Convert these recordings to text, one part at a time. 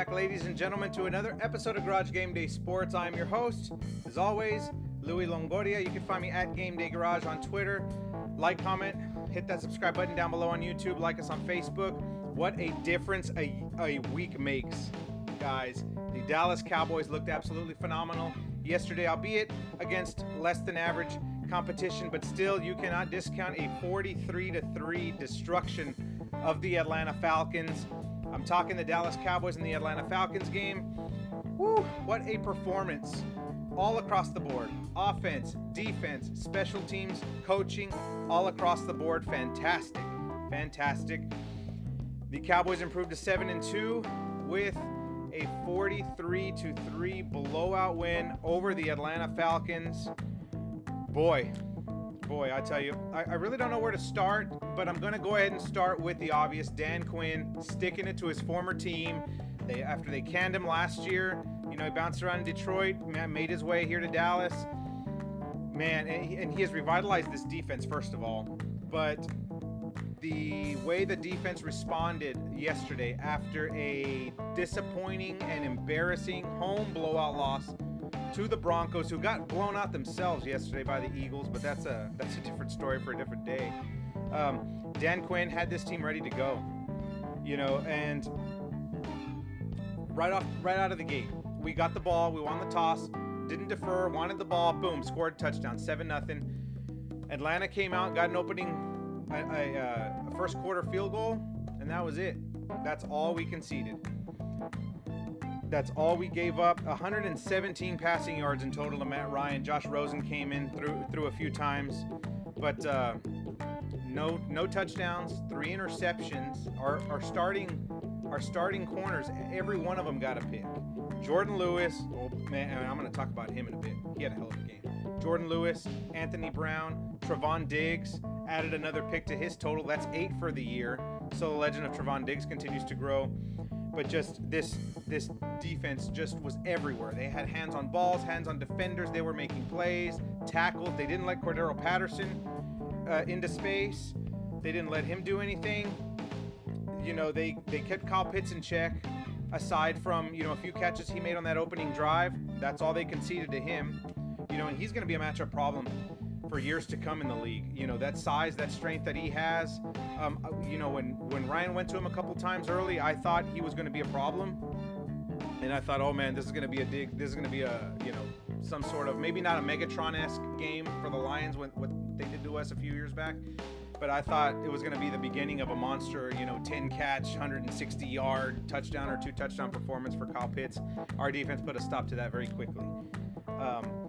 back, ladies and gentlemen, to another episode of Garage Game Day Sports. I'm your host, as always, Louis Longoria. You can find me at Game Day Garage on Twitter. Like, comment, hit that subscribe button down below on YouTube. Like us on Facebook. What a difference a, a week makes, guys. The Dallas Cowboys looked absolutely phenomenal yesterday, albeit against less than average competition, but still, you cannot discount a 43 to 3 destruction of the Atlanta Falcons. I'm talking the Dallas Cowboys and the Atlanta Falcons game. Woo, what a performance all across the board. Offense, defense, special teams, coaching, all across the board. Fantastic. Fantastic. The Cowboys improved to 7 and 2 with a 43 to 3 blowout win over the Atlanta Falcons. Boy, boy, I tell you, I, I really don't know where to start, but I'm going to go ahead and start with the obvious. Dan Quinn sticking it to his former team. They after they canned him last year, you know, he bounced around Detroit, made his way here to Dallas. Man, and he, and he has revitalized this defense first of all, but the way the defense responded yesterday after a disappointing and embarrassing home blowout loss to the Broncos, who got blown out themselves yesterday by the Eagles, but that's a that's a different story for a different day. Um, Dan Quinn had this team ready to go, you know, and right off right out of the gate, we got the ball, we won the toss, didn't defer, wanted the ball, boom, scored touchdown, seven nothing. Atlanta came out, got an opening a, a, uh, a first quarter field goal, and that was it. That's all we conceded. That's all we gave up. 117 passing yards in total to Matt Ryan. Josh Rosen came in through through a few times, but uh, no no touchdowns, three interceptions. Our, our starting our starting corners, every one of them got a pick. Jourdan Lewis, oh man, I'm going to talk about him in a bit. He had a hell of a game. Jourdan Lewis, Anthony Brown, Trevon Diggs, added another pick to his total. That's eight for the year. So the legend of Trevon Diggs continues to grow. But just this this defense just was everywhere. They had hands on balls, hands on defenders. They were making plays, tackles. They didn't let Cordarrelle Patterson uh, into space. They didn't let him do anything. You know, they they kept Kyle Pitts in check. Aside from you know a few catches he made on that opening drive, that's all they conceded to him. You know, and he's going to be a matchup problem for years to come in the league. You know that size, that strength that he has. Um, uh, you know when when Ryan went to him a couple times early, I thought he was going to be a problem, and I thought, oh man, this is going to be a dig. This is going to be a you know some sort of maybe not a Megatron-esque game for the Lions with what they did to us a few years back. But I thought it was going to be the beginning of a monster, you know, 10 catch, 160 yard touchdown or two touchdown performance for Kyle Pitts. Our defense put a stop to that very quickly. Um,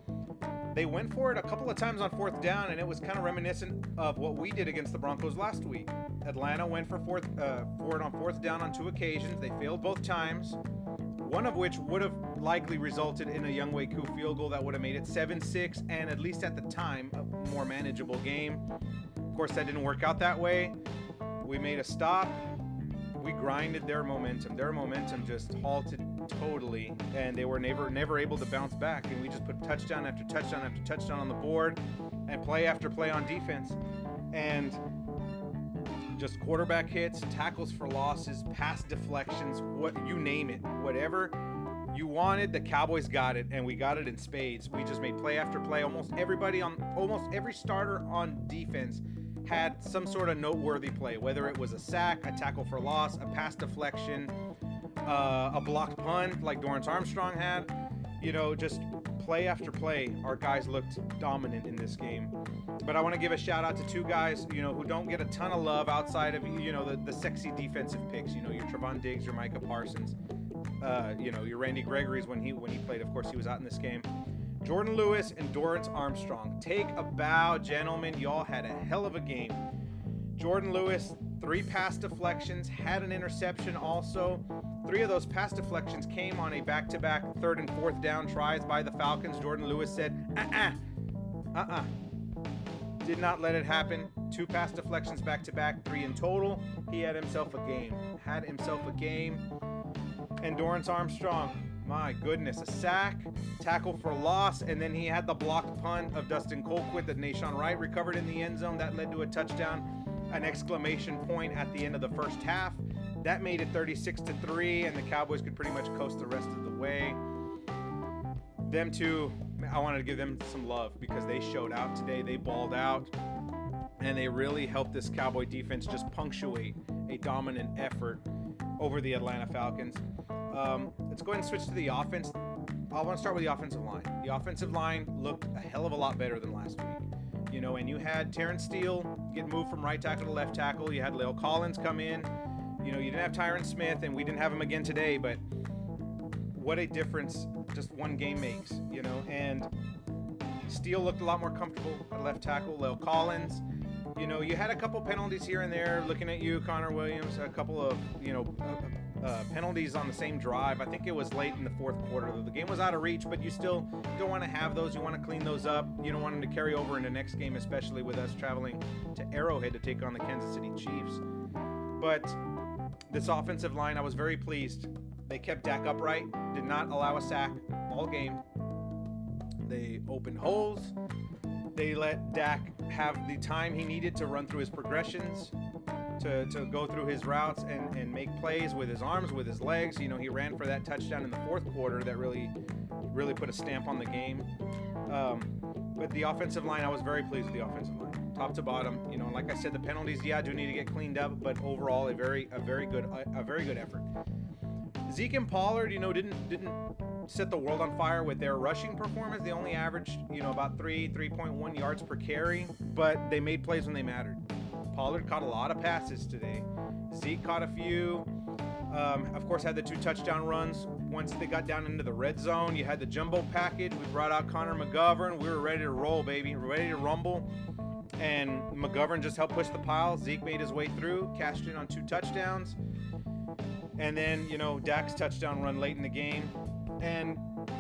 they went for it a couple of times on fourth down, and it was kind of reminiscent of what we did against the Broncos last week. Atlanta went for fourth uh, for it on fourth down on two occasions. They failed both times. One of which would have likely resulted in a Younghoe Koo field goal that would have made it 7-6 and at least at the time a more manageable game. Of course, that didn't work out that way. We made a stop. We grinded their momentum. Their momentum just halted totally, and they were never never able to bounce back. And we just put touchdown after touchdown after touchdown on the board, and play after play on defense, and just quarterback hits, tackles for losses, pass deflections, what you name it, whatever you wanted, the Cowboys got it, and we got it in spades. We just made play after play. Almost everybody on, almost every starter on defense had some sort of noteworthy play, whether it was a sack, a tackle for loss, a pass deflection, uh, a blocked punt like Dorance Armstrong had. You know, just play after play, our guys looked dominant in this game. But I want to give a shout out to two guys, you know, who don't get a ton of love outside of, you know, the, the sexy defensive picks. You know, your Trevon Diggs, your Micah Parsons, uh, you know, your Randy Gregory's when he when he played. Of course, he was out in this game. Jourdan Lewis and Dorance Armstrong. Take a bow, gentlemen. Y'all had a hell of a game. Jourdan Lewis, three pass deflections, had an interception also. Three of those pass deflections came on a back to back third and fourth down tries by the Falcons. Jourdan Lewis said, uh uh-uh, uh, uh uh. Did not let it happen. Two pass deflections back to back, three in total. He had himself a game. Had himself a game. And Dorance Armstrong, my goodness, a sack, tackle for loss, and then he had the blocked punt of Dustin Colquitt that Nahshon Wright recovered in the end zone. That led to a touchdown, an exclamation point at the end of the first half. That made it 36 to 3, and the Cowboys could pretty much coast the rest of the way. Them two, I wanted to give them some love because they showed out today. They balled out, and they really helped this Cowboy defense just punctuate a dominant effort over the Atlanta Falcons. Um, let's go ahead and switch to the offense. I want to start with the offensive line. The offensive line looked a hell of a lot better than last week. You know, and you had Terence Steele get moved from right tackle to left tackle. You had La'el Collins come in. You know, you didn't have Tyron Smith, and we didn't have him again today, but what a difference just one game makes, you know. And Steele looked a lot more comfortable at left tackle. La'el Collins, you know, you had a couple penalties here and there. Looking at you, Connor Williams, a couple of you know uh, uh, penalties on the same drive. I think it was late in the fourth quarter. The game was out of reach, but you still don't want to have those. You want to clean those up. You don't want them to carry over into next game, especially with us traveling to Arrowhead to take on the Kansas City Chiefs. But this offensive line, I was very pleased. They kept Dak upright, did not allow a sack all game. They opened holes. They let Dak have the time he needed to run through his progressions, to, to go through his routes and, and make plays with his arms, with his legs. You know, he ran for that touchdown in the fourth quarter that really, really put a stamp on the game. Um, but the offensive line, I was very pleased with the offensive line, top to bottom. You know, like I said, the penalties, yeah, do need to get cleaned up, but overall, a very, a very good, a, very good effort. Zeke and Pollard, you know, didn't didn't set the world on fire with their rushing performance. They only averaged, you know, about three, 3.1 yards per carry, but they made plays when they mattered. Pollard caught a lot of passes today. Zeke caught a few. Um, of course, had the two touchdown runs. Once they got down into the red zone, you had the jumbo package. We brought out Connor McGovern. We were ready to roll, baby, ready to rumble. And McGovern just helped push the pile. Zeke made his way through, cashed in on two touchdowns. And then, you know, Dak's touchdown run late in the game. And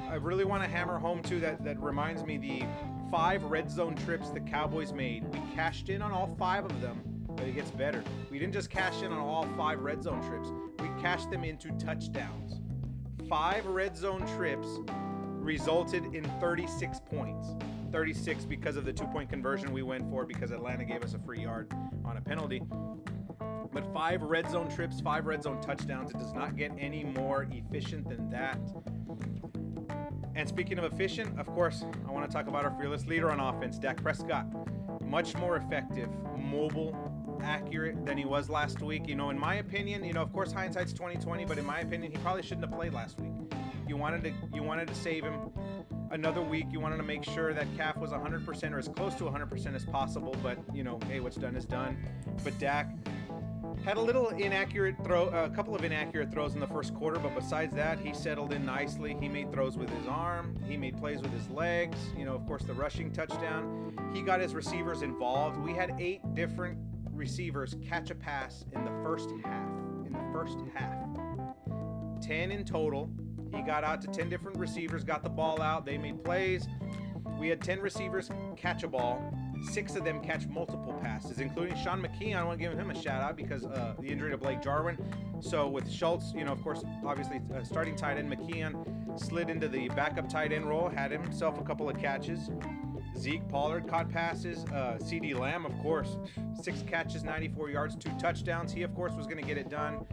I really want to hammer home too that that reminds me the five red zone trips the Cowboys made. We cashed in on all five of them, but it gets better. We didn't just cash in on all five red zone trips. We cashed them into touchdowns. Five red zone trips resulted in 36 points. 36 because of the two-point conversion we went for because Atlanta gave us a free yard on a penalty. But five red zone trips, five red zone touchdowns. It does not get any more efficient than that. And speaking of efficient, of course, I want to talk about our fearless leader on offense, Dak Prescott. Much more effective, mobile, accurate than he was last week. You know, in my opinion, you know, of course hindsight's 2020, but in my opinion, he probably shouldn't have played last week. You wanted to you wanted to save him another week. You wanted to make sure that Calf was 100% or as close to 100% as possible, but you know, hey, what's done is done. But Dak had a little inaccurate throw, a couple of inaccurate throws in the first quarter, but besides that, he settled in nicely. He made throws with his arm, he made plays with his legs. You know, of course, the rushing touchdown. He got his receivers involved. We had eight different receivers catch a pass in the first half. In the first half, 10 in total. He got out to 10 different receivers, got the ball out, they made plays. We had 10 receivers catch a ball six of them catch multiple passes, including Sean McKeon. I want to give him a shout out because uh, the injury to Blake Jarwin. So with Schultz, you know, of course, obviously uh, starting tight end McKeon slid into the backup tight end role, had himself a couple of catches. Zeke Pollard caught passes. Uh, CeeDee Lamb, of course, six catches, 94 yards, two touchdowns. He, of course, was going to get it done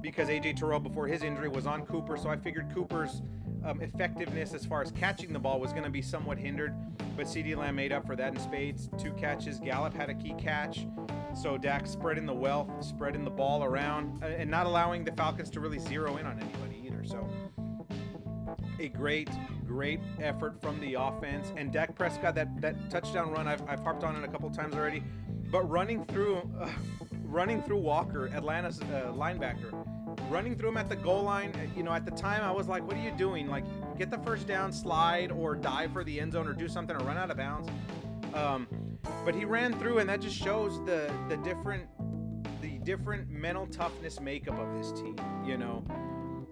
because AJ Terrell, before his injury, was on Cooper. So I figured Cooper's um, effectiveness as far as catching the ball was going to be somewhat hindered. But CeeDee Lamb made up for that in spades. Two catches. Gallup had a key catch. So Dak spreading the wealth, spreading the ball around, and not allowing the Falcons to really zero in on anybody either. So a great, great effort from the offense. And Dak Prescott, that, that touchdown run, I've, I've harped on it a couple times already. But running through, uh, running through Walker, Atlanta's uh, linebacker, running through him at the goal line. You know, at the time I was like, "What are you doing? Like, get the first down, slide, or dive for the end zone, or do something, or run out of bounds." Um, but he ran through, and that just shows the the different the different mental toughness makeup of this team. You know,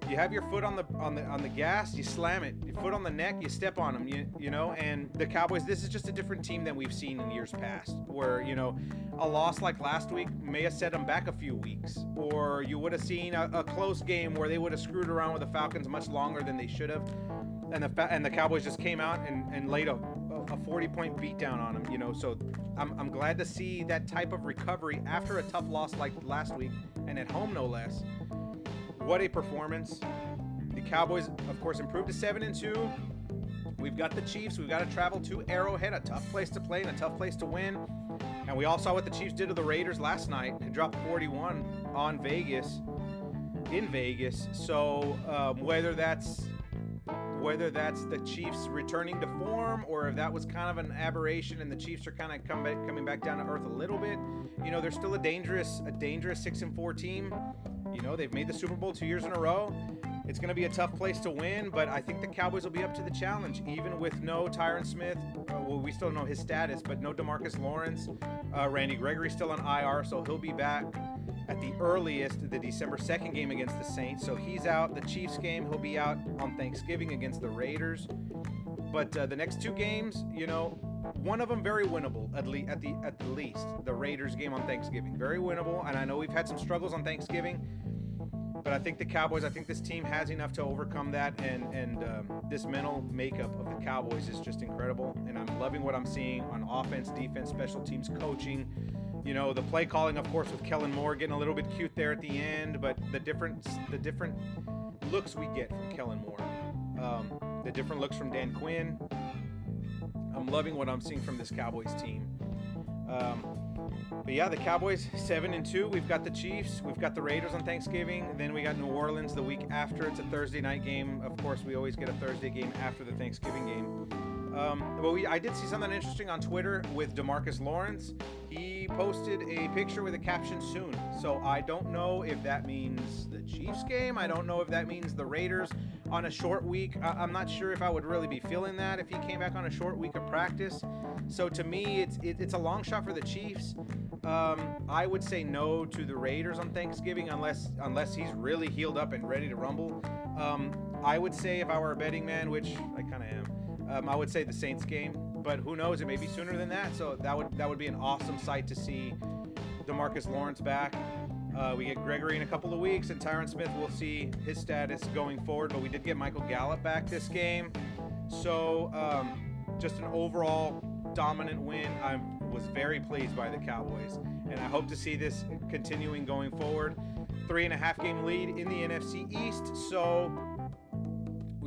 you have your foot on the on the on the gas, you slam it. Your foot on the neck, you step on them. You you know, and the Cowboys. This is just a different team than we've seen in years past. Where you know, a loss like last week may have set them back a few weeks, or you would have seen a, a close game where they would have screwed around with the Falcons much longer than they should have, and the and the Cowboys just came out and, and laid a a 40 point beatdown on them, you know. So I'm, I'm glad to see that type of recovery after a tough loss like last week and at home, no less what a performance. The Cowboys, of course, improved to 7 and 2. We've got the Chiefs. We've got to travel to Arrowhead, a tough place to play and a tough place to win. And we all saw what the Chiefs did to the Raiders last night. They dropped 41 on Vegas, in Vegas. So um, whether that's whether that's the Chiefs returning to form or if that was kind of an aberration and the Chiefs are kind of come back, coming back down to earth a little bit, you know, they're still a dangerous a dangerous six and four team. You know, they've made the Super Bowl two years in a row. It's going to be a tough place to win, but I think the Cowboys will be up to the challenge, even with no Tyron Smith. Uh, well, we still know his status, but no Demarcus Lawrence. Uh, Randy Gregory's still on IR, so he'll be back at the earliest the December 2nd game against the Saints. So he's out. The Chiefs game, he'll be out on Thanksgiving against the Raiders. But uh, the next two games, you know, one of them very winnable at, le- at the at the least. The Raiders game on Thanksgiving, very winnable. And I know we've had some struggles on Thanksgiving but I think the Cowboys, I think this team has enough to overcome that, and and um, this mental makeup of the Cowboys is just incredible, and I'm loving what I'm seeing on offense, defense, special teams, coaching. You know, the play calling, of course, with Kellen Moore getting a little bit cute there at the end, but the different the different looks we get from Kellen Moore, um, the different looks from Dan Quinn. I'm loving what I'm seeing from this Cowboys team. Um, but yeah, the Cowboys seven and two. We've got the Chiefs. We've got the Raiders on Thanksgiving. Then we got New Orleans the week after. It's a Thursday night game. Of course, we always get a Thursday game after the Thanksgiving game. Um, but we, I did see something interesting on Twitter with Demarcus Lawrence. He posted a picture with a caption "soon." So I don't know if that means the Chiefs game. I don't know if that means the Raiders on a short week. I, am not sure if I would really be feeling that if he came back on a short week of practice. So to me, it's it, it's a long shot for the Chiefs. Um, I would say no to the Raiders on Thanksgiving unless unless he's really healed up and ready to rumble. Um, I would say if I were a betting man, which I kind of am, um, I would say the Saints game. But who knows? It may be sooner than that. So that would that would be an awesome sight to see Demarcus Lawrence back. Uh, we get Gregory in a couple of weeks, and Tyron Smith. We'll see his status going forward. But we did get Michael Gallup back this game, so um, just an overall dominant win. I was very pleased by the Cowboys, and I hope to see this continuing going forward. Three and a half game lead in the NFC East, so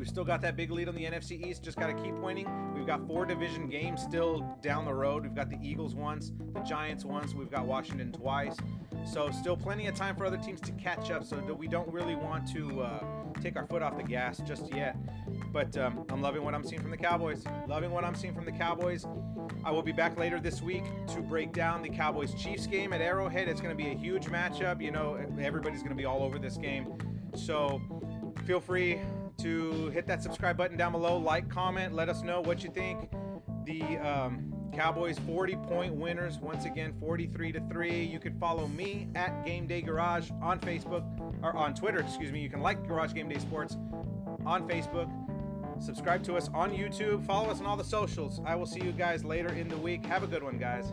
we've still got that big lead on the NFC East. Just got to keep winning. We've got four division games still down the road. We've got the Eagles once, the Giants once, we've got Washington twice. So still plenty of time for other teams to catch up. So we don't really want to uh, take our foot off the gas just yet. But um, I'm loving what I'm seeing from the Cowboys. Loving what I'm seeing from the Cowboys. I will be back later this week to break down the Cowboys Chiefs game at Arrowhead. It's going to be a huge matchup. You know, everybody's going to be all over this game. So feel free to hit that subscribe button down below, like, comment, let us know what you think. The um, Cowboys 40 point winners once again 43 to 3. You can follow me at Game Day Garage on Facebook or on Twitter, excuse me. You can like Garage Game Day Sports on Facebook. Subscribe to us on YouTube. Follow us on all the socials. I will see you guys later in the week. Have a good one, guys.